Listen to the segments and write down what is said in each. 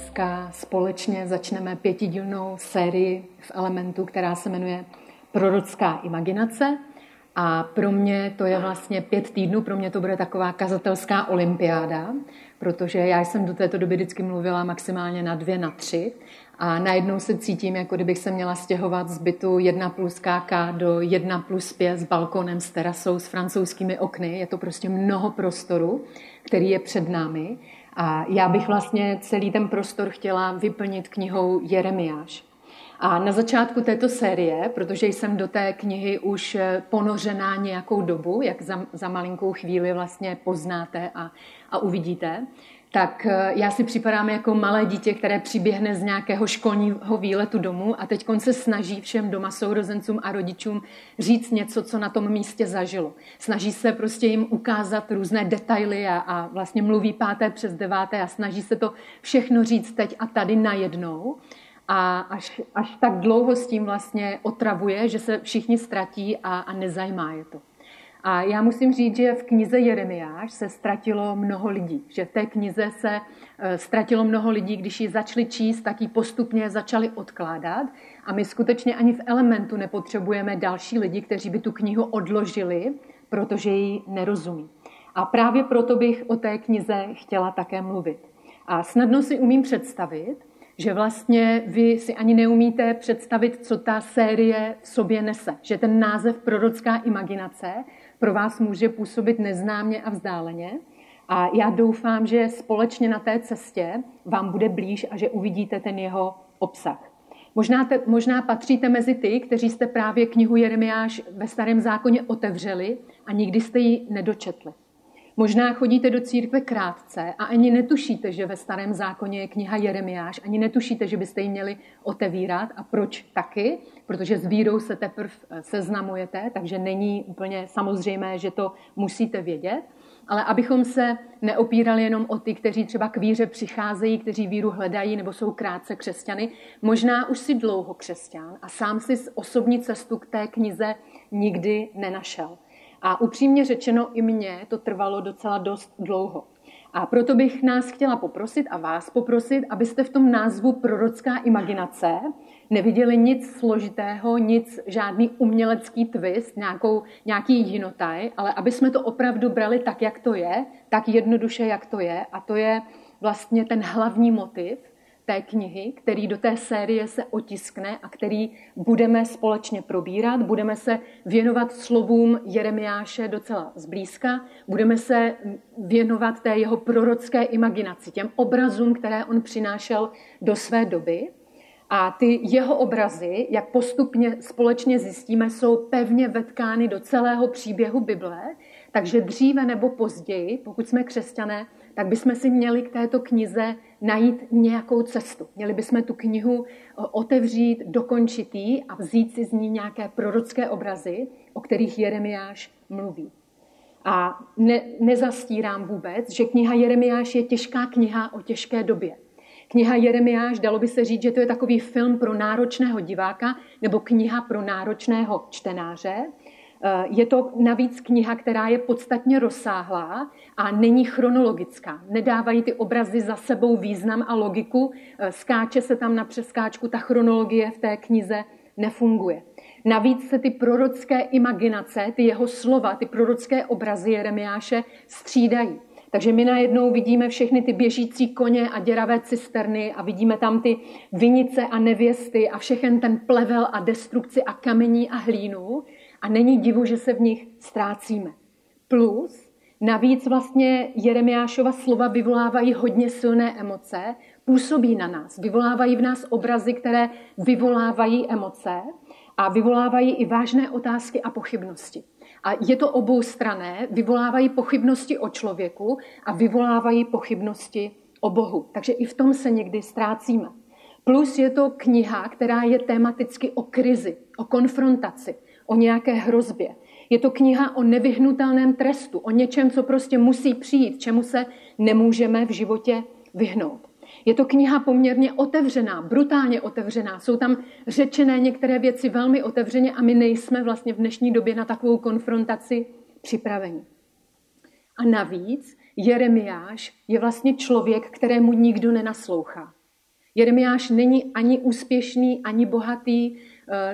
Dneska společně začneme pětidílnou sérii v Elementu, která se jmenuje Prorocká imaginace. A pro mě to je vlastně pět týdnů, pro mě to bude taková kazatelská olympiáda, protože já jsem do této doby vždycky mluvila maximálně na dvě, na tři. A najednou se cítím, jako kdybych se měla stěhovat z bytu 1 plus KK do 1 plus 5 s balkonem, s terasou, s francouzskými okny. Je to prostě mnoho prostoru, který je před námi. A já bych vlastně celý ten prostor chtěla vyplnit knihou Jeremiáš. A na začátku této série, protože jsem do té knihy už ponořená nějakou dobu, jak za, za malinkou chvíli vlastně poznáte a, a uvidíte, tak eh, já si připadám jako malé dítě, které přiběhne z nějakého školního výletu domů a teď se snaží všem doma sourozencům a rodičům říct něco, co na tom místě zažilo. Snaží se prostě jim ukázat různé detaily a, a vlastně mluví páté přes deváté a snaží se to všechno říct teď a tady najednou. A až, až tak dlouho s tím vlastně otravuje, že se všichni ztratí a, a nezajímá je to. A já musím říct, že v knize Jeremiáš se ztratilo mnoho lidí. Že v té knize se eh, ztratilo mnoho lidí, když ji začali číst, tak ji postupně začali odkládat. A my skutečně ani v elementu nepotřebujeme další lidi, kteří by tu knihu odložili, protože ji nerozumí. A právě proto bych o té knize chtěla také mluvit. A snadno si umím představit, že vlastně vy si ani neumíte představit, co ta série v sobě nese. Že ten název prorocká imaginace pro vás může působit neznámě a vzdáleně. A já doufám, že společně na té cestě vám bude blíž a že uvidíte ten jeho obsah. Možná, te, možná patříte mezi ty, kteří jste právě knihu Jeremiáš ve starém zákoně otevřeli a nikdy jste ji nedočetli. Možná chodíte do církve krátce a ani netušíte, že ve starém zákoně je kniha Jeremiáš, ani netušíte, že byste ji měli otevírat a proč taky, protože s vírou se teprve eh, seznamujete, takže není úplně samozřejmé, že to musíte vědět. Ale abychom se neopírali jenom o ty, kteří třeba k víře přicházejí, kteří víru hledají nebo jsou krátce křesťany, možná už si dlouho křesťan a sám si osobní cestu k té knize nikdy nenašel. A upřímně řečeno, i mně to trvalo docela dost dlouho. A proto bych nás chtěla poprosit a vás poprosit, abyste v tom názvu prorocká imaginace neviděli nic složitého, nic, žádný umělecký twist, nějakou, nějaký jinotaj, ale aby jsme to opravdu brali tak, jak to je, tak jednoduše, jak to je. A to je vlastně ten hlavní motiv, té knihy, který do té série se otiskne a který budeme společně probírat. Budeme se věnovat slovům Jeremiáše docela zblízka. Budeme se věnovat té jeho prorocké imaginaci, těm obrazům, které on přinášel do své doby. A ty jeho obrazy, jak postupně společně zjistíme, jsou pevně vetkány do celého příběhu Bible, takže dříve nebo později, pokud jsme křesťané, tak bychom si měli k této knize najít nějakou cestu. Měli bychom tu knihu eh, otevřít, dokončit ji a vzít si z ní nějaké prorocké obrazy, o kterých Jeremiáš mluví. A ne, nezastírám vůbec, že kniha Jeremiáš je těžká kniha o těžké době. Kniha Jeremiáš, dalo by se říct, že to je takový film pro náročného diváka nebo kniha pro náročného čtenáře. Eh, je to navíc kniha, která je podstatně rozsáhlá a není chronologická. Nedávají ty obrazy za sebou význam a logiku, eh, skáče se tam na přeskáčku, ta chronologie v té knize nefunguje. Navíc se ty prorocké imaginace, ty jeho slova, ty prorocké obrazy Jeremiáše střídají. Takže my najednou vidíme všechny ty běžící koně a děravé cisterny a vidíme tam ty vinice a nevěsty a všechen ten plevel a destrukci a kamení a hlínu a není divu, že se v nich ztrácíme. Plus, navíc vlastně Jeremiášova slova vyvolávají hodně silné emoce, působí na nás, vyvolávají v nás obrazy, které vyvolávají emoce a vyvolávají i vážné otázky a pochybnosti. A je to obou strané, vyvolávají pochybnosti o člověku a vyvolávají pochybnosti o Bohu. Takže i v tom se někdy ztrácíme. Plus je to kniha, která je tematicky o krizi, o konfrontaci, o nějaké hrozbě. Je to kniha o nevyhnutelném trestu, o něčem, co prostě musí přijít, čemu se nemůžeme v životě vyhnout. Je to kniha poměrně otevřená, brutálně otevřená. Jsou tam řečené některé věci velmi otevřeně a my nejsme vlastně v dnešní době na takovou konfrontaci připraveni. A navíc Jeremiáš je vlastně člověk, kterému nikdo nenaslouchá. Jeremiáš není ani úspěšný, ani bohatý,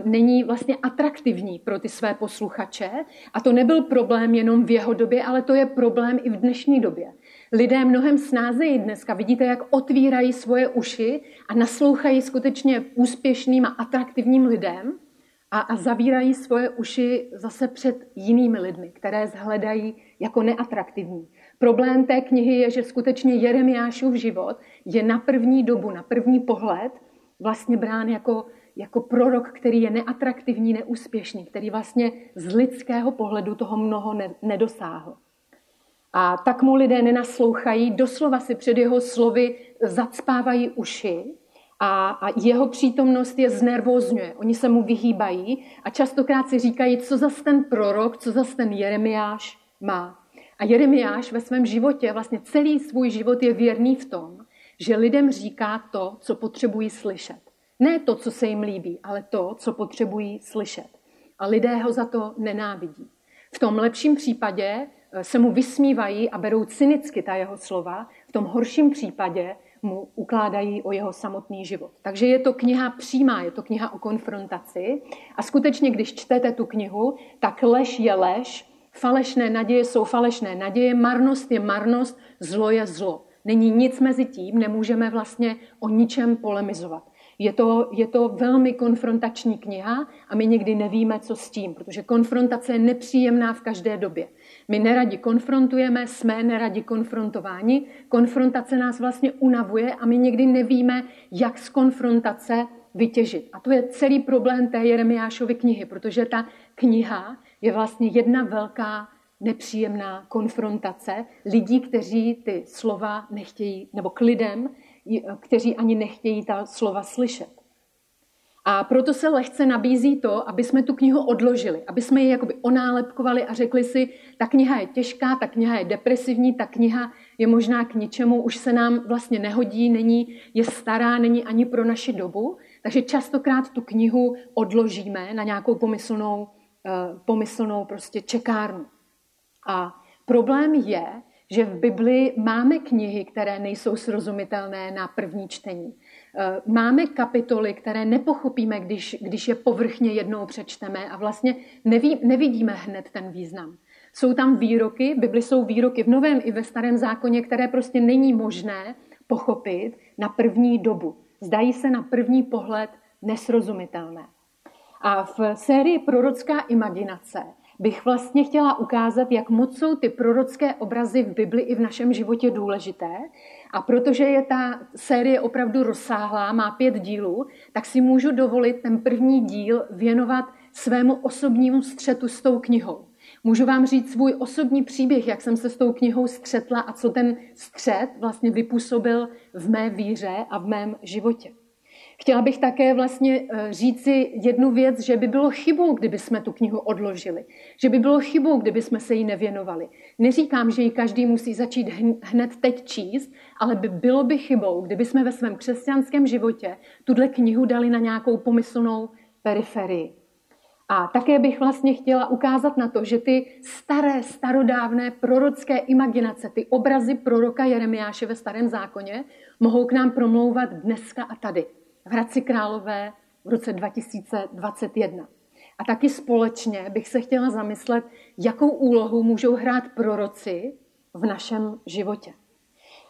není vlastně atraktivní pro ty své posluchače. A to nebyl problém jenom v jeho době, ale to je problém i v dnešní době. Lidé mnohem snázejí dneska. Vidíte, jak otvírají svoje uši a naslouchají skutečně úspěšným a atraktivním lidem a, a zavírají svoje uši zase před jinými lidmi, které zhledají jako neatraktivní. Problém té knihy je, že skutečně Jeremiášův život je na první dobu, na první pohled vlastně brán jako, jako prorok, který je neatraktivní, neúspěšný, který vlastně z lidského pohledu toho mnoho ne, nedosáhl. A tak mu lidé nenaslouchají, doslova si před jeho slovy zacpávají uši a, a jeho přítomnost je znervozňuje. Oni se mu vyhýbají a častokrát si říkají, co za ten prorok, co za ten Jeremiáš má. A Jeremiáš ve svém životě, vlastně celý svůj život je věrný v tom, že lidem říká to, co potřebují slyšet. Ne to, co se jim líbí, ale to, co potřebují slyšet. A lidé ho za to nenávidí. V tom lepším případě eh, se mu vysmívají a berou cynicky ta jeho slova, v tom horším případě mu ukládají o jeho samotný život. Takže je to kniha přímá, je to kniha o konfrontaci. A skutečně, když čtete tu knihu, tak lež je lež, falešné naděje jsou falešné naděje, marnost je marnost, zlo je zlo. Není nic mezi tím, nemůžeme vlastně o ničem polemizovat. Je to, je to velmi konfrontační kniha a my někdy nevíme, co s tím, protože konfrontace je nepříjemná v každé době. My neradi konfrontujeme, jsme neradi konfrontováni. Konfrontace nás vlastně unavuje a my někdy nevíme, jak z konfrontace vytěžit. A to je celý problém té Jeremiášovy knihy, protože ta kniha je vlastně jedna velká nepříjemná konfrontace lidí, kteří ty slova nechtějí, nebo k lidem, kteří ani nechtějí ta slova slyšet. A proto se lehce nabízí to, aby jsme tu knihu odložili, aby jsme ji jakoby onálepkovali a řekli si, ta kniha je těžká, ta kniha je depresivní, ta kniha je možná k ničemu, už se nám vlastně nehodí, není, je stará, není ani pro naši dobu. Takže častokrát tu knihu odložíme na nějakou pomyslnou, eh, pomyslnou prostě čekárnu. A problém je, že v Bibli máme knihy, které nejsou srozumitelné na první čtení. Eh, máme kapitoly, které nepochopíme, když, když je povrchně jednou přečteme a vlastně neví, nevidíme hned ten význam. Jsou tam výroky, Bibli jsou výroky v Novém i ve Starém zákoně, které prostě není možné pochopit na první dobu. Zdají se na první pohled nesrozumitelné. A v sérii Prorocká imaginace bych vlastně chtěla ukázat, jak moc jsou ty prorocké obrazy v Bibli i v našem životě důležité. A protože je ta série opravdu rozsáhlá, má pět dílů, tak si můžu dovolit ten první díl věnovat svému osobnímu střetu s tou knihou. Můžu vám říct svůj osobní příběh, jak jsem se s tou knihou střetla a co ten střet vlastně vypůsobil v mé víře a v mém životě. Chtěla bych také vlastně eh, říci jednu věc, že by bylo chybou, kdyby jsme tu knihu odložili. Že by bylo chybou, kdyby jsme se jí nevěnovali. Neříkám, že ji každý musí začít hned teď číst, ale by bylo by chybou, kdyby jsme ve svém křesťanském životě tuhle knihu dali na nějakou pomyslnou periferii. A také bych vlastně chtěla ukázat na to, že ty staré, starodávné prorocké imaginace, ty obrazy proroka Jeremiáše ve starém zákoně, mohou k nám promlouvat dneska a tady v Hradci Králové v roce 2021. A taky společně bych se chtěla zamyslet, jakou úlohu můžou hrát proroci v našem životě.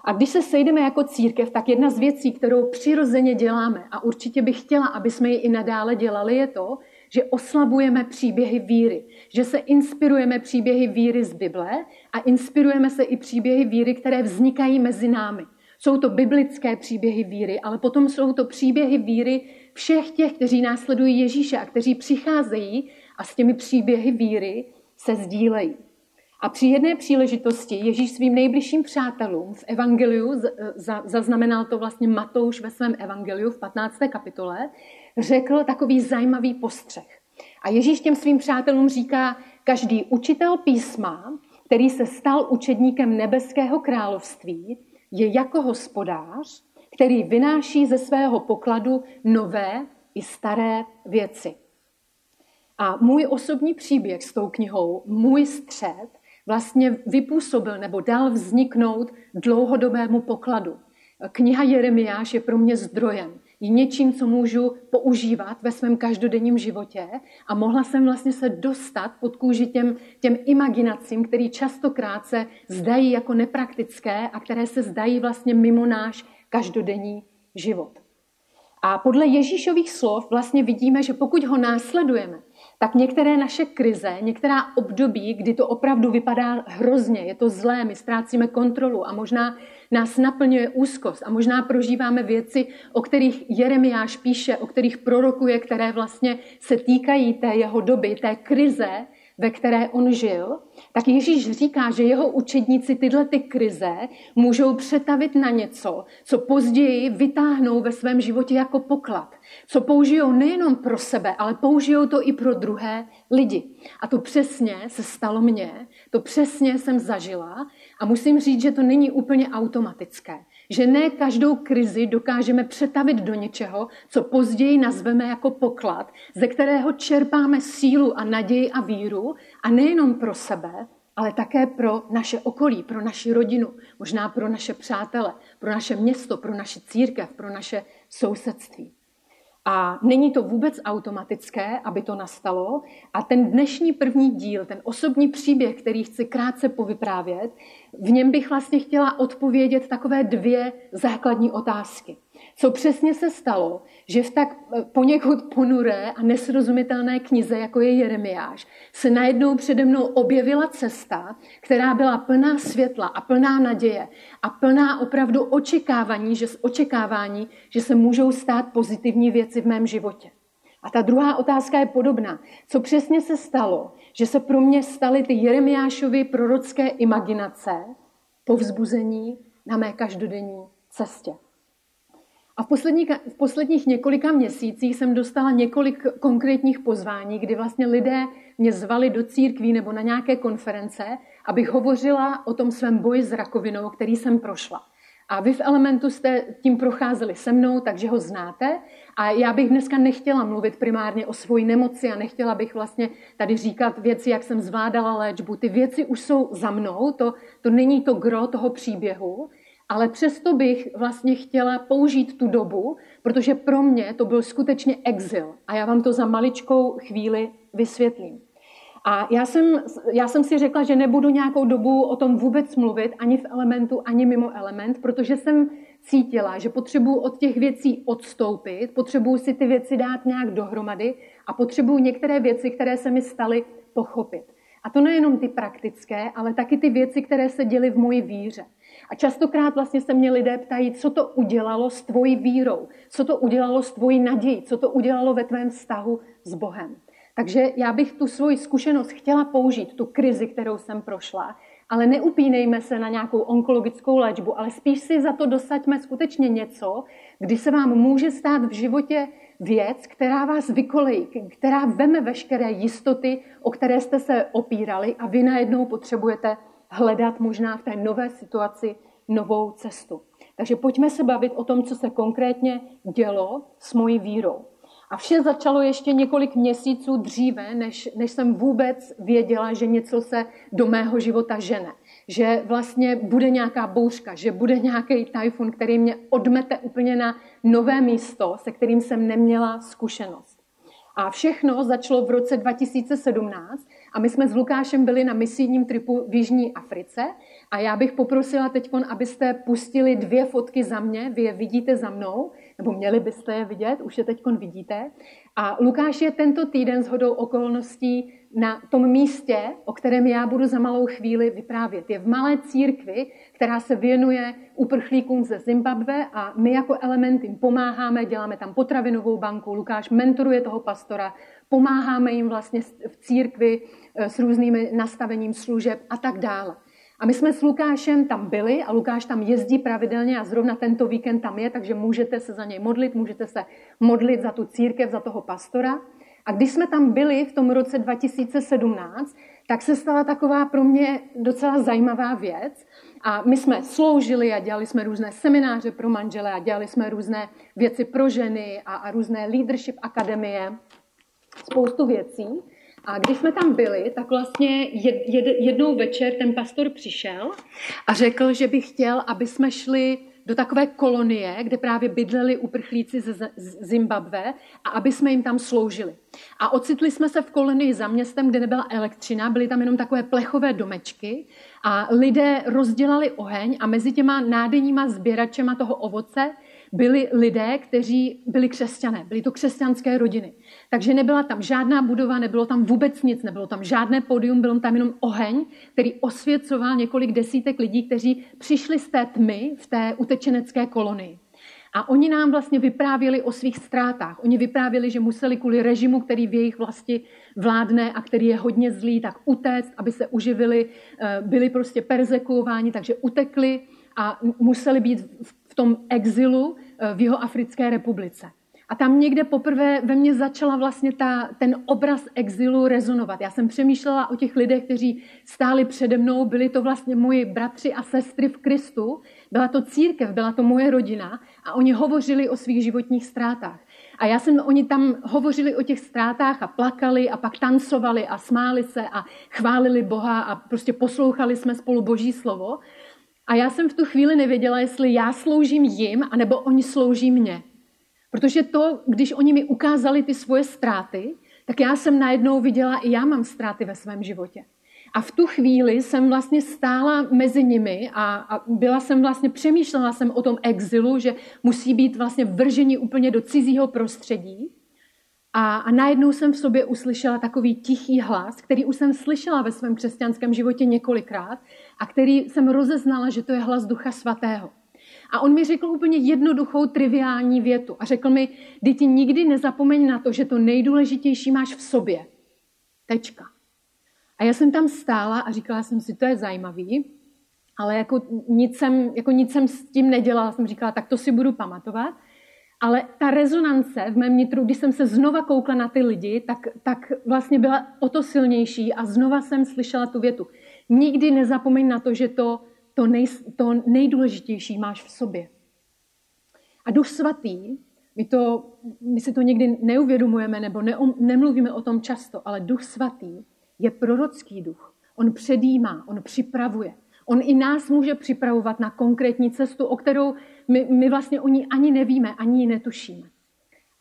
A když se sejdeme jako církev, tak jedna z věcí, kterou přirozeně děláme, a určitě bych chtěla, aby jsme ji i nadále dělali, je to, že oslabujeme příběhy víry, že se inspirujeme příběhy víry z Bible a inspirujeme se i příběhy víry, které vznikají mezi námi. Jsou to biblické příběhy víry, ale potom jsou to příběhy víry všech těch, kteří následují Ježíše a kteří přicházejí a s těmi příběhy víry se sdílejí. A při jedné příležitosti Ježíš svým nejbližším přátelům v Evangeliu, zaznamenal to vlastně Matouš ve svém Evangeliu v 15. kapitole, řekl takový zajímavý postřeh. A Ježíš těm svým přátelům říká, každý učitel písma, který se stal učedníkem nebeského království, je jako hospodář, který vynáší ze svého pokladu nové i staré věci. A můj osobní příběh s tou knihou, můj střed, vlastně vypůsobil nebo dal vzniknout dlouhodobému pokladu. Kniha Jeremiáš je pro mě zdrojem, je něčím, co můžu používat ve svém každodenním životě a mohla jsem vlastně se dostat pod kůži těm, těm imaginacím, které častokrát se zdají jako nepraktické a které se zdají vlastně mimo náš každodenní život. A podle Ježíšových slov vlastně vidíme, že pokud ho následujeme, tak některé naše krize, některá období, kdy to opravdu vypadá hrozně, je to zlé, my ztrácíme kontrolu a možná nás naplňuje úzkost a možná prožíváme věci, o kterých Jeremiáš píše, o kterých prorokuje, které vlastně se týkají té jeho doby, té krize, ve které on žil, tak Ježíš říká, že jeho učedníci tyhle ty krize můžou přetavit na něco, co později vytáhnou ve svém životě jako poklad. Co použijou nejenom pro sebe, ale použijou to i pro druhé lidi. A to přesně se stalo mně, to přesně jsem zažila a musím říct, že to není úplně automatické. Že ne každou krizi dokážeme přetavit do něčeho, co později nazveme jako poklad, ze kterého čerpáme sílu a naději a víru a nejenom pro sebe, ale také pro naše okolí, pro naši rodinu, možná pro naše přátele, pro naše město, pro naši církev, pro naše sousedství. A není to vůbec automatické, aby to nastalo. A ten dnešní první díl, ten osobní příběh, který chci krátce povyprávět, v něm bych vlastně chtěla odpovědět takové dvě základní otázky. Co přesně se stalo, že v tak eh, poněkud ponuré a nesrozumitelné knize, jako je Jeremiáš, se najednou přede mnou objevila cesta, která byla plná světla a plná naděje a plná opravdu očekávání, že, očekávání, že se můžou stát pozitivní věci v mém životě. A ta druhá otázka je podobná. Co přesně se stalo, že se pro mě staly ty Jeremiášovy prorocké imaginace povzbuzení na mé každodenní cestě? A v, posledních, v posledních několika měsících jsem dostala několik konkrétních pozvání, kdy vlastně lidé mě zvali do církví nebo na nějaké konference, abych hovořila o tom svém boji s rakovinou, který jsem prošla. A vy v Elementu jste tím procházeli se mnou, takže ho znáte. A já bych dneska nechtěla mluvit primárně o svoji nemoci a nechtěla bych vlastně tady říkat věci, jak jsem zvládala léčbu. Ty věci už jsou za mnou, to, to není to gro toho příběhu. Ale přesto bych vlastně chtěla použít tu dobu, protože pro mě to byl skutečně exil. A já vám to za maličkou chvíli vysvětlím. A já jsem, já jsem si řekla, že nebudu nějakou dobu o tom vůbec mluvit, ani v elementu, ani mimo element, protože jsem cítila, že potřebuji od těch věcí odstoupit, potřebuji si ty věci dát nějak dohromady a potřebuji některé věci, které se mi staly, pochopit. A to nejenom ty praktické, ale taky ty věci, které se děly v mojí víře. A častokrát vlastně se mě lidé ptají, co to udělalo s tvojí vírou, co to udělalo s tvojí nadějí, co to udělalo ve tvém vztahu s Bohem. Takže já bych tu svoji zkušenost chtěla použít, tu krizi, kterou jsem prošla, ale neupínejme se na nějakou onkologickou léčbu, ale spíš si za to dosaďme skutečně něco, kdy se vám může stát v životě věc, která vás vykolejí, která veme veškeré jistoty, o které jste se opírali a vy najednou potřebujete hledat možná v té nové situaci novou cestu. Takže pojďme se bavit o tom, co se konkrétně dělo s mojí vírou. A vše začalo ještě několik měsíců dříve, než, než jsem vůbec věděla, že něco se do mého života žene. Že vlastně bude nějaká bouřka, že bude nějaký tajfun, který mě odmete úplně na nové místo, se kterým jsem neměla zkušenost. A všechno začalo v roce 2017 a my jsme s Lukášem byli na misijním tripu v Jižní Africe. A já bych poprosila teď, abyste pustili dvě fotky za mě, vy je vidíte za mnou, nebo měli byste je vidět, už je teď vidíte. A Lukáš je tento týden s hodou okolností na tom místě, o kterém já budu za malou chvíli vyprávět. Je v malé církvi, která se věnuje uprchlíkům ze Zimbabve a my jako element jim pomáháme, děláme tam potravinovou banku, Lukáš mentoruje toho pastora, Pomáháme jim vlastně v církvi eh, s různými nastavením služeb a tak dále. A my jsme s Lukášem tam byli a Lukáš tam jezdí pravidelně a zrovna tento víkend tam je, takže můžete se za něj modlit, můžete se modlit za tu církev, za toho pastora. A když jsme tam byli v tom roce 2017, tak se stala taková pro mě docela zajímavá věc. A my jsme sloužili a dělali jsme různé semináře pro manžele a dělali jsme různé věci pro ženy a, a různé leadership akademie, spoustu věcí. A když jsme tam byli, tak vlastně jed, jed, jednou večer ten pastor přišel a řekl, že by chtěl, aby jsme šli do takové kolonie, kde právě bydleli uprchlíci ze Zimbabve a aby jsme jim tam sloužili. A ocitli jsme se v kolonii za městem, kde nebyla elektřina, byly tam jenom takové plechové domečky a lidé rozdělali oheň a mezi těma nádeníma sběračema toho ovoce byli lidé, kteří byli křesťané, byly to křesťanské rodiny. Takže nebyla tam žádná budova, nebylo tam vůbec nic, nebylo tam žádné pódium, byl tam jenom oheň, který osvěcoval několik desítek lidí, kteří přišli z té tmy v té utečenecké kolonii. A oni nám vlastně vyprávěli o svých ztrátách. Oni vyprávěli, že museli kvůli režimu, který v jejich vlasti vládne a který je hodně zlý, tak utéct, aby se uživili, eh, byli prostě persekuováni, takže utekli a museli být v tom exilu eh, v jeho Africké republice. A tam někde poprvé ve mně začala vlastně ta, ten obraz exilu rezonovat. Já jsem přemýšlela o těch lidech, kteří stáli přede mnou, byli to vlastně moji bratři a sestry v Kristu, byla to církev, byla to moje rodina a oni hovořili o svých životních ztrátách. A já jsem, oni tam hovořili o těch ztrátách a plakali a pak tancovali a smáli se a chválili Boha a prostě poslouchali jsme spolu Boží slovo. A já jsem v tu chvíli nevěděla, jestli já sloužím jim, anebo oni slouží mě. Protože to, když oni mi ukázali ty svoje ztráty, tak já jsem najednou viděla, i já mám ztráty ve svém životě. A v tu chvíli jsem vlastně stála mezi nimi a, a byla jsem vlastně, přemýšlela jsem o tom exilu, že musí být vlastně vrženi úplně do cizího prostředí. A, a najednou jsem v sobě uslyšela takový tichý hlas, který už jsem slyšela ve svém křesťanském životě několikrát a který jsem rozeznala, že to je hlas Ducha Svatého. A on mi řekl úplně jednoduchou, triviální větu. A řekl mi, kdy ti nikdy nezapomeň na to, že to nejdůležitější máš v sobě. Tečka. A já jsem tam stála a říkala jsem si, to je zajímavý, ale jako nic jsem, jako nic jsem s tím nedělala. Jsem říkala, tak to si budu pamatovat. Ale ta rezonance v mém nitru, když jsem se znova koukla na ty lidi, tak, tak vlastně byla o to silnější a znova jsem slyšela tu větu. Nikdy nezapomeň na to, že to to, nej, to nejdůležitější máš v sobě. A Duch Svatý, my, to, my si to někdy neuvědomujeme nebo ne, nemluvíme o tom často, ale Duch Svatý je prorocký duch. On předjímá, on připravuje. On i nás může připravovat na konkrétní cestu, o kterou my, my vlastně o ní ani nevíme, ani ji netušíme.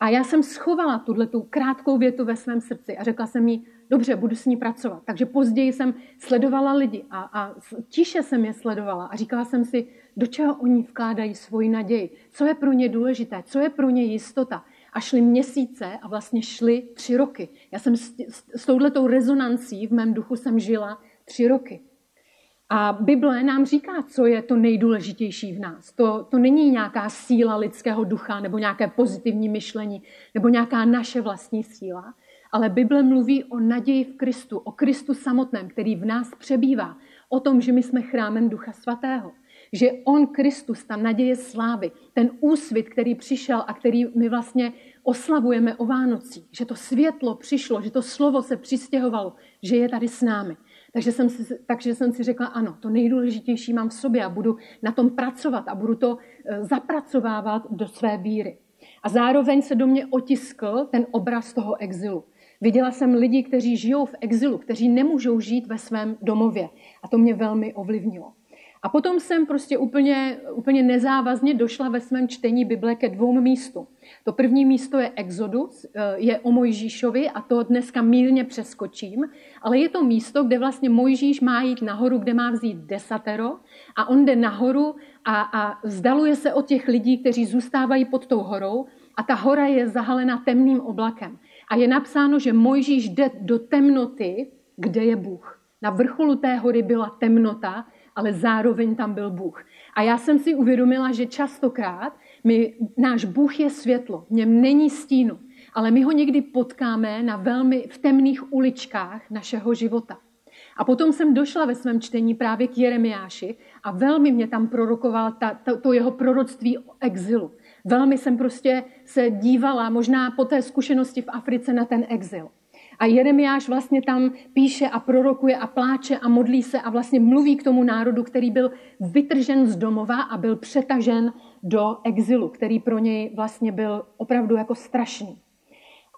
A já jsem schovala tuhle tu krátkou větu ve svém srdci a řekla jsem jí, dobře, budu s ní pracovat. Takže později jsem sledovala lidi a, a tiše jsem je sledovala a říkala jsem si, do čeho oni vkládají svoji naději, co je pro ně důležité, co je pro ně jistota. A šly měsíce a vlastně šly tři roky. Já jsem s, s, s touhletou rezonancí v mém duchu jsem žila tři roky. A Bible nám říká, co je to nejdůležitější v nás. To, to není nějaká síla lidského ducha nebo nějaké pozitivní myšlení nebo nějaká naše vlastní síla, ale Bible mluví o naději v Kristu, o Kristu samotném, který v nás přebývá, o tom, že my jsme chrámem Ducha Svatého. Že On, Kristus, ta naděje slávy, ten úsvit, který přišel a který my vlastně oslavujeme o Vánocích, že to světlo přišlo, že to slovo se přistěhovalo, že je tady s námi. Takže jsem, si, takže jsem si řekla, ano, to nejdůležitější mám v sobě a budu na tom pracovat a budu to eh, zapracovávat do své víry. A zároveň se do mě otiskl ten obraz toho exilu. Viděla jsem lidi, kteří žijou v exilu, kteří nemůžou žít ve svém domově. A to mě velmi ovlivnilo. A potom jsem prostě úplně, úplně nezávazně došla ve svém čtení Bible ke dvou místům. To první místo je Exodus, eh, je o Mojžíšovi a to dneska mírně přeskočím, ale je to místo, kde vlastně Mojžíš má jít nahoru, kde má vzít desatero a on jde nahoru a, a vzdaluje se od těch lidí, kteří zůstávají pod tou horou a ta hora je zahalena temným oblakem. A je napsáno, že Mojžíš jde do temnoty, kde je Bůh. Na vrcholu té hory byla temnota, ale zároveň tam byl Bůh. A já jsem si uvědomila, že častokrát my, náš Bůh je světlo, v něm není stínu. ale my ho někdy potkáme na velmi v temných uličkách našeho života. A potom jsem došla ve svém čtení právě k Jeremiáši a velmi mě tam prorokoval ta, to, to jeho proroctví o exilu. Velmi jsem prostě se dívala možná po té zkušenosti v Africe na ten exil. A Jeremiáš vlastně tam píše a prorokuje a pláče a modlí se a vlastně mluví k tomu národu, který byl vytržen z domova a byl přetažen do exilu, který pro něj vlastně byl opravdu jako strašný.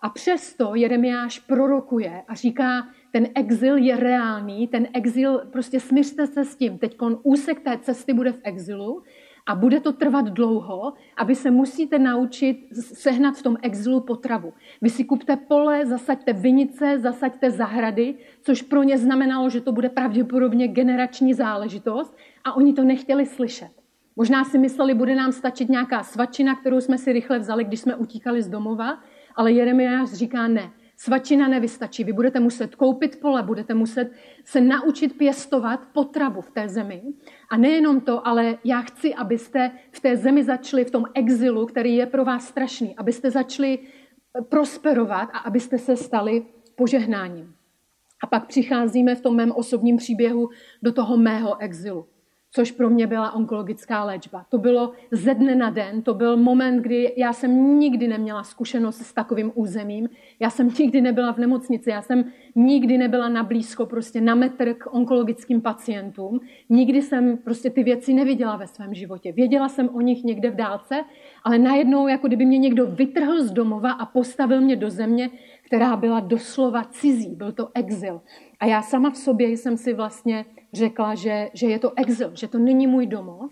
A přesto Jeremiáš prorokuje a říká, ten exil je reálný, ten exil, prostě smířte se s tím. Teď úsek té cesty bude v exilu a bude to trvat dlouho, aby se musíte naučit sehnat v tom exilu potravu. Vy si kupte pole, zasaďte vinice, zasaďte zahrady, což pro ně znamenalo, že to bude pravděpodobně generační záležitost a oni to nechtěli slyšet. Možná si mysleli, bude nám stačit nějaká svačina, kterou jsme si rychle vzali, když jsme utíkali z domova, ale Jeremiáš říká ne. Svačina nevystačí. Vy budete muset koupit pole, budete muset se naučit pěstovat potravu v té zemi. A nejenom to, ale já chci, abyste v té zemi začali v tom exilu, který je pro vás strašný, abyste začali prosperovat a abyste se stali požehnáním. A pak přicházíme v tom mém osobním příběhu do toho mého exilu což pro mě byla onkologická léčba. To bylo ze dne na den, to byl moment, kdy já jsem nikdy neměla zkušenost s takovým územím, já jsem nikdy nebyla v nemocnici, já jsem nikdy nebyla na blízko, prostě na metr k onkologickým pacientům, nikdy jsem prostě ty věci neviděla ve svém životě. Věděla jsem o nich někde v dálce, ale najednou, jako kdyby mě někdo vytrhl z domova a postavil mě do země, která byla doslova cizí, byl to exil. A já sama v sobě jsem si vlastně řekla, že, že je to exil, že to není můj domov.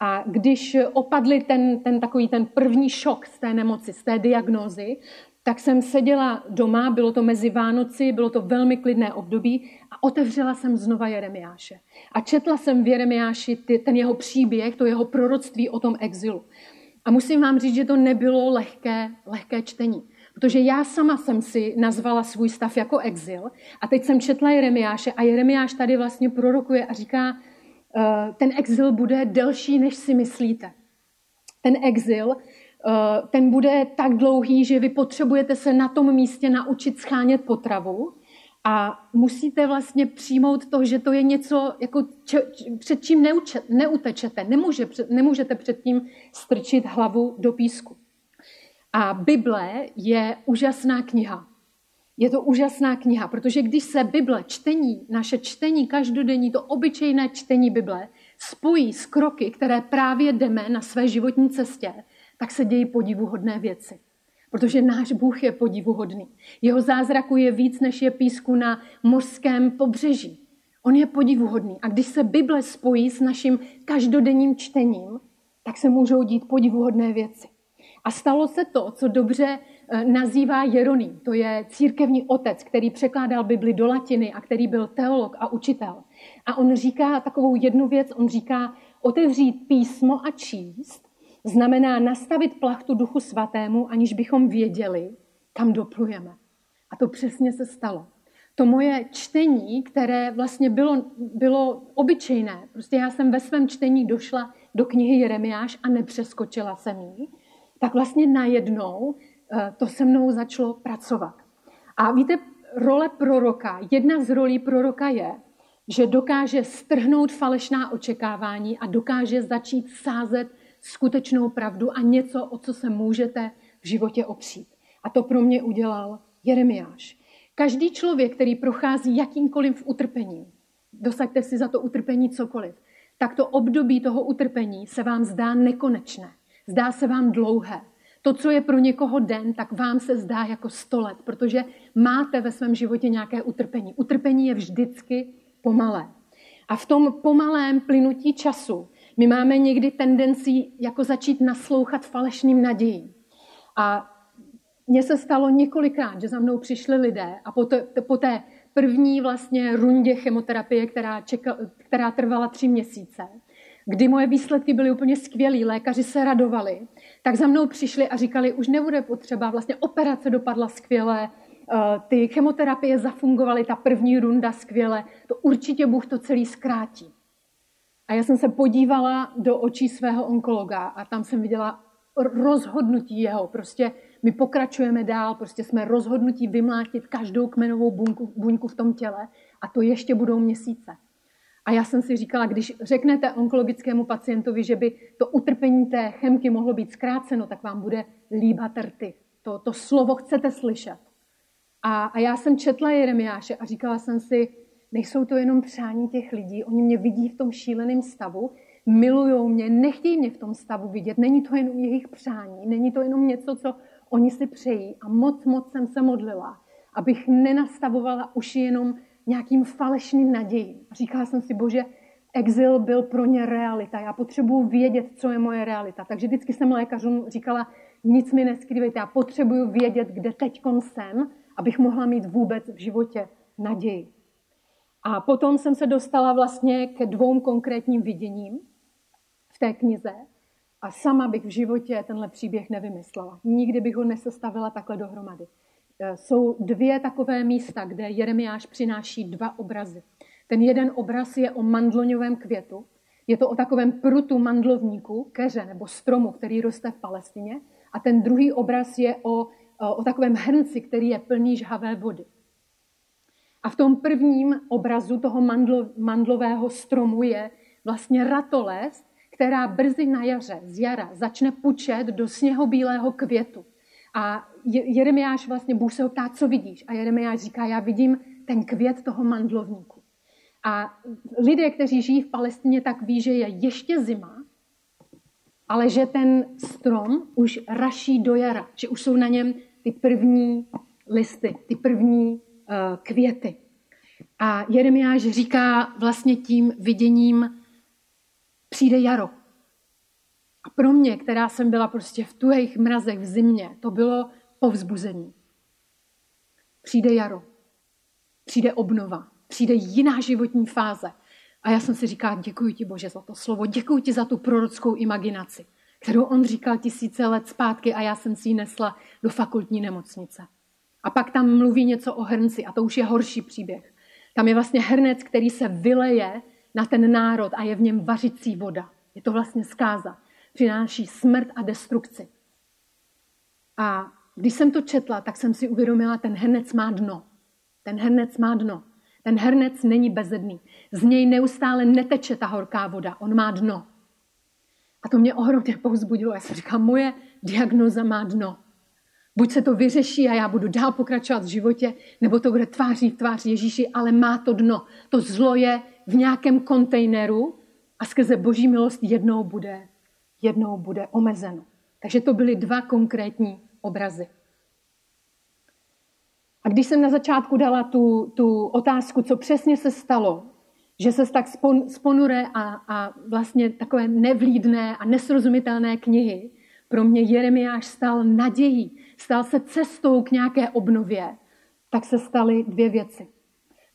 A když opadli ten, ten takový ten první šok z té nemoci, z té diagnózy, tak jsem seděla doma, bylo to mezi Vánoci, bylo to velmi klidné období a otevřela jsem znova Jeremiáše. A četla jsem v Jeremiáši ty, ten jeho příběh, to jeho proroctví o tom exilu. A musím vám říct, že to nebylo lehké, lehké čtení. Protože já sama jsem si nazvala svůj stav jako exil a teď jsem četla Jeremiáše a Jeremiáš tady vlastně prorokuje a říká, eh, ten exil bude delší, než si myslíte. Ten exil, eh, ten bude tak dlouhý, že vy potřebujete se na tom místě naučit schánět potravu a musíte vlastně přijmout to, že to je něco, jako če, před čím neuče, neutečete. Nemůže, nemůžete před tím strčit hlavu do písku. A Bible je úžasná kniha. Je to úžasná kniha, protože když se Bible, čtení, naše čtení každodenní, to obyčejné čtení Bible, spojí s kroky, které právě jdeme na své životní cestě, tak se dějí podivuhodné věci. Protože náš Bůh je podivuhodný. Jeho zázraku je víc, než je písku na mořském pobřeží. On je podivuhodný. A když se Bible spojí s naším každodenním čtením, tak se můžou dít podivuhodné věci. A stalo se to, co dobře eh, nazývá Jeroným. To je církevní otec, který překládal Bibli do latiny a který byl teolog a učitel. A on říká takovou jednu věc, on říká, otevřít písmo a číst znamená nastavit plachtu duchu svatému, aniž bychom věděli, kam doplujeme. A to přesně se stalo. To moje čtení, které vlastně bylo, bylo obyčejné, prostě já jsem ve svém čtení došla do knihy Jeremiáš a nepřeskočila jsem ji, tak vlastně najednou eh, to se mnou začalo pracovat. A víte, role proroka, jedna z rolí proroka je, že dokáže strhnout falešná očekávání a dokáže začít sázet skutečnou pravdu a něco, o co se můžete v životě opřít. A to pro mě udělal Jeremiáš. Každý člověk, který prochází jakýmkoliv utrpením, dosaďte si za to utrpení cokoliv, tak to období toho utrpení se vám zdá nekonečné. Zdá se vám dlouhé. To, co je pro někoho den, tak vám se zdá jako sto let, protože máte ve svém životě nějaké utrpení. Utrpení je vždycky pomalé. A v tom pomalém plynutí času my máme někdy tendenci jako začít naslouchat falešným nadějím. A mně se stalo několikrát, že za mnou přišli lidé a po, té, po té první vlastně rundě chemoterapie, která, čekal, která trvala tři měsíce, kdy moje výsledky byly úplně skvělé, lékaři se radovali, tak za mnou přišli a říkali, už nebude potřeba, vlastně operace dopadla skvěle, eh, ty chemoterapie zafungovaly, ta první runda skvěle, to určitě Bůh to celý zkrátí. A já jsem se podívala do očí svého onkologa a tam jsem viděla rozhodnutí jeho, prostě my pokračujeme dál, prostě jsme rozhodnutí vymlátit každou kmenovou buňku, buňku v tom těle a to ještě budou měsíce. A já jsem si říkala, když řeknete onkologickému pacientovi, že by to utrpení té chemky mohlo být zkráceno, tak vám bude líbat rty. To, to slovo chcete slyšet. A, a já jsem četla Jeremiáše a říkala jsem si, nejsou to jenom přání těch lidí, oni mě vidí v tom šíleném stavu, milují mě, nechtějí mě v tom stavu vidět, není to jenom jejich přání, není to jenom něco, co oni si přejí. A moc, moc jsem se modlila, abych nenastavovala už jenom nějakým falešným nadějím. Říkala jsem si, bože, exil byl pro ně realita. Já potřebuji vědět, co je moje realita. Takže vždycky jsem lékařům říkala, nic mi neskrývejte, já potřebuji vědět, kde teď jsem, abych mohla mít vůbec v životě naději. A potom jsem se dostala vlastně ke dvou konkrétním viděním v té knize a sama bych v životě tenhle příběh nevymyslela. Nikdy bych ho nesestavila takhle dohromady. E, jsou dvě takové místa, kde Jeremiáš přináší dva obrazy. Ten jeden obraz je o mandloňovém květu. Je to o takovém prutu mandlovníku, keře nebo stromu, který roste v Palestině. A ten druhý obraz je o, o takovém hrnci, který je plný žhavé vody. A v tom prvním obrazu toho mandlo, mandlového stromu je vlastně ratolest, která brzy na jaře, z jara, začne pučet do sněhobílého květu. A Jeremiáš vlastně, Bůh se ho ptá, co vidíš? A Jeremiáš říká, já vidím ten květ toho mandlovníku. A lidé, kteří žijí v Palestině, tak ví, že je ještě zima, ale že ten strom už raší do jara, že už jsou na něm ty první listy, ty první uh, květy. A Jeremiáš říká vlastně tím viděním, přijde jaro. A pro mě, která jsem byla prostě v tuhých mrazech v zimě, to bylo povzbuzení. Přijde jaro, přijde obnova, přijde jiná životní fáze. A já jsem si říkala, děkuji ti Bože za to slovo, děkuji ti za tu prorockou imaginaci, kterou on říkal tisíce let zpátky a já jsem si ji nesla do fakultní nemocnice. A pak tam mluví něco o hrnci a to už je horší příběh. Tam je vlastně hrnec, který se vyleje na ten národ a je v něm vařicí voda. Je to vlastně zkáza. Přináší smrt a destrukci. A když jsem to četla, tak jsem si uvědomila, ten hrnec má dno. Ten hrnec má dno. Ten hrnec není bezedný. Z něj neustále neteče ta horká voda. On má dno. A to mě ohromně povzbudilo. Já jsem říkala, moje diagnoza má dno. Buď se to vyřeší a já budu dál pokračovat v životě, nebo to bude tváří v tvář Ježíši, ale má to dno. To zlo je v nějakém kontejneru a skrze boží milost jednou bude, jednou bude omezeno. Takže to byly dva konkrétní obrazy. A když jsem na začátku dala tu, tu otázku, co přesně se stalo, že se tak spon, sponuré a, a vlastně takové nevlídné a nesrozumitelné knihy pro mě Jeremiáš stal nadějí, stal se cestou k nějaké obnově, tak se staly dvě věci.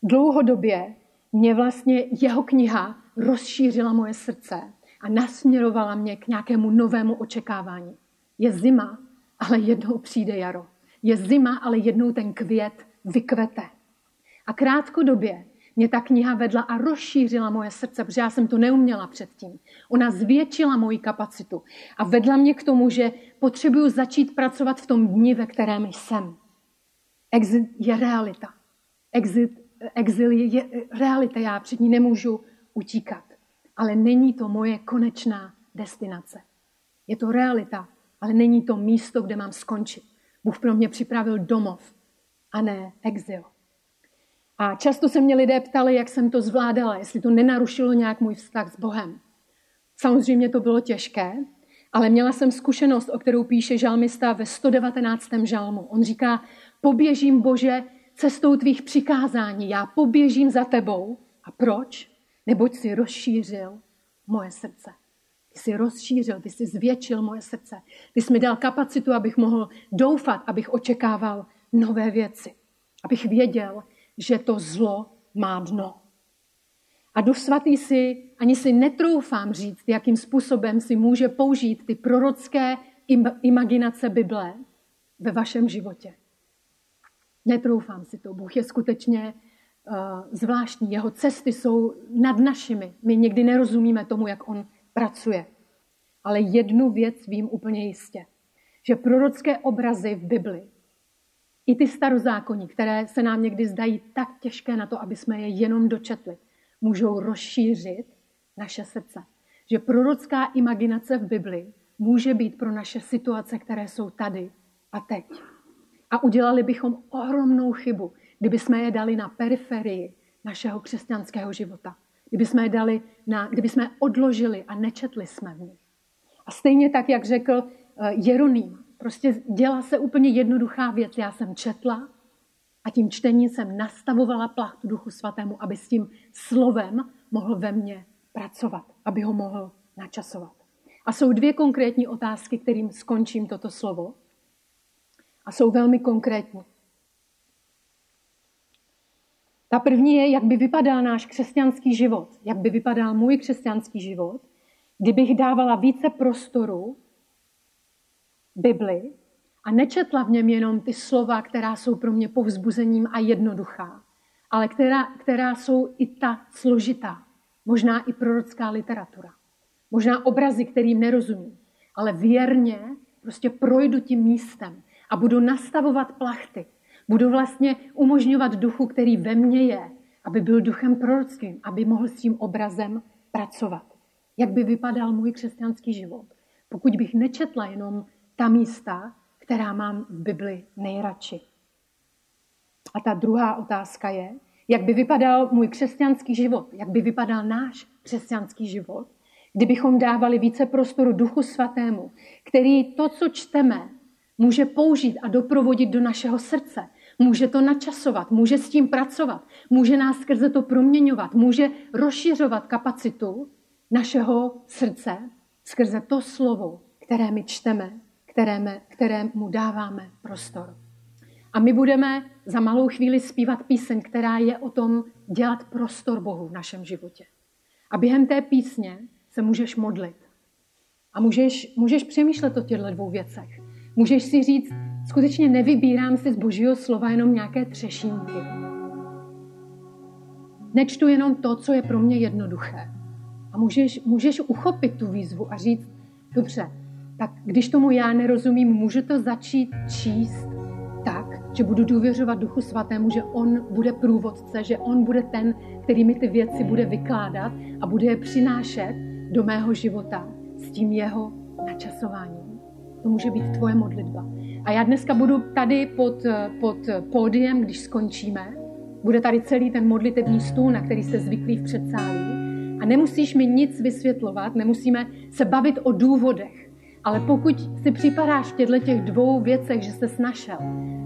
Dlouhodobě mě vlastně jeho kniha rozšířila moje srdce a nasměrovala mě k nějakému novému očekávání. Je zima, ale jednou přijde jaro. Je zima, ale jednou ten květ vykvete. A krátkodobě mě ta kniha vedla a rozšířila moje srdce, protože já jsem to neuměla předtím. Ona zvětšila moji kapacitu a vedla mě k tomu, že potřebuju začít pracovat v tom dni, ve kterém jsem. Exit je realita. Exit, exil je, je realita, já před ní nemůžu utíkat. Ale není to moje konečná destinace. Je to realita, ale není to místo, kde mám skončit. Bůh pro mě připravil domov a ne exil. A často se mě lidé ptali, jak jsem to zvládala, jestli to nenarušilo nějak můj vztah s Bohem. Samozřejmě to bylo těžké, ale měla jsem zkušenost, o kterou píše žalmista ve 119. žalmu. On říká, poběžím Bože cestou tvých přikázání, já poběžím za tebou. A proč? Neboť si rozšířil moje srdce. Ty jsi rozšířil, ty jsi zvětšil moje srdce. Ty jsi mi dal kapacitu, abych mohl doufat, abych očekával nové věci. Abych věděl, že to zlo má dno. A Duch Svatý si ani si netroufám říct, jakým způsobem si může použít ty prorocké imaginace Bible ve vašem životě. Netroufám si to. Bůh je skutečně zvláštní. Jeho cesty jsou nad našimi. My někdy nerozumíme tomu, jak on pracuje. Ale jednu věc vím úplně jistě. že prorocké obrazy v Bibli, i ty starozákonní, které se nám někdy zdají tak těžké na to, aby jsme je jenom dočetli, můžou rozšířit naše srdce. Že prorocká imaginace v Bibli může být pro naše situace, které jsou tady a teď. A udělali bychom ohromnou chybu, kdyby jsme je dali na periferii našeho křesťanského života. Kdyby jsme je dali na, kdyby jsme odložili a nečetli jsme v nich. A stejně tak, jak řekl eh, Jeroným, prostě dělá se úplně jednoduchá věc. Já jsem četla a tím čtením jsem nastavovala plachtu Duchu Svatému, aby s tím slovem mohl ve mně pracovat, aby ho mohl načasovat. A jsou dvě konkrétní otázky, kterým skončím toto slovo. A jsou velmi konkrétní. Ta první je, jak by vypadal náš křesťanský život, jak by vypadal můj křesťanský život, kdybych dávala více prostoru Bibli a nečetla v něm jenom ty slova, která jsou pro mě povzbuzením a jednoduchá, ale která, která jsou i ta složitá, možná i prorocká literatura, možná obrazy, kterým nerozumím, ale věrně prostě projdu tím místem a budu nastavovat plachty, Budu vlastně umožňovat duchu, který ve mně je, aby byl duchem prorockým, aby mohl s tím obrazem pracovat. Jak by vypadal můj křesťanský život, pokud bych nečetla jenom ta místa, která mám v Bibli nejradši. A ta druhá otázka je, jak by vypadal můj křesťanský život, jak by vypadal náš křesťanský život, kdybychom dávali více prostoru Duchu Svatému, který to, co čteme, může použít a doprovodit do našeho srdce, Může to načasovat, může s tím pracovat, může nás skrze to proměňovat, může rozšiřovat kapacitu našeho srdce skrze to slovo, které my čteme, které, které mu dáváme prostor. A my budeme za malou chvíli zpívat píseň, která je o tom dělat prostor Bohu v našem životě. A během té písně se můžeš modlit. A můžeš, můžeš přemýšlet o těchto dvou věcech. Můžeš si říct, skutečně nevybírám si z božího slova jenom nějaké třešínky. Nečtu jenom to, co je pro mě jednoduché. A můžeš, můžeš uchopit tu výzvu a říct, dobře, tak když tomu já nerozumím, můžu to začít číst tak, že budu důvěřovat Duchu Svatému, že On bude průvodce, že On bude ten, který mi ty věci bude vykládat a bude je přinášet do mého života s tím jeho načasováním. To může být tvoje modlitba. A já dneska budu tady pod, pod pódiem, když skončíme. Bude tady celý ten modlitební stůl, na který jste zvyklí v předsálí. A nemusíš mi nic vysvětlovat, nemusíme se bavit o důvodech. Ale pokud si připadáš v těchto těch dvou věcech, že jsi našel,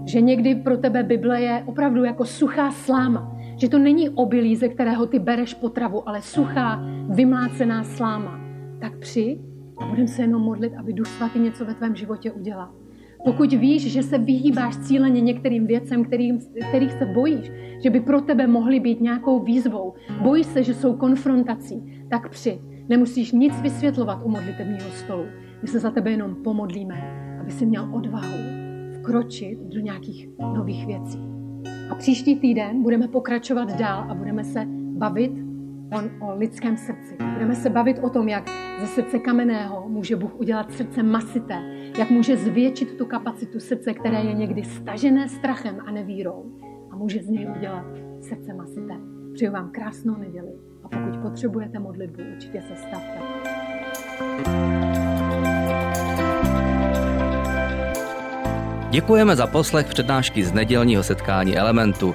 že někdy pro tebe Bible je opravdu jako suchá sláma, že to není obilí, ze kterého ty bereš potravu, ale suchá, vymlácená sláma, tak při a budeme se jenom modlit, aby Duch Svatý něco ve tvém životě udělal. Pokud víš, že se vyhýbáš cíleně některým věcem, kterým, kterých se bojíš, že by pro tebe mohly být nějakou výzvou, bojíš se, že jsou konfrontací, tak při. Nemusíš nic vysvětlovat u modlitebního stolu. My se za tebe jenom pomodlíme, aby si měl odvahu vkročit do nějakých nových věcí. A příští týden budeme pokračovat dál a budeme se bavit o, o lidském srdci. Budeme se bavit o tom, jak ze srdce kamenného může Bůh udělat srdce masité, jak může zvětšit tu kapacitu srdce, které je někdy stažené strachem a nevírou a může z něj udělat srdce masité. Přeju vám krásnou neděli a pokud potřebujete modlitbu, určitě se stavte. Děkujeme za poslech přednášky z nedělního setkání Elementu.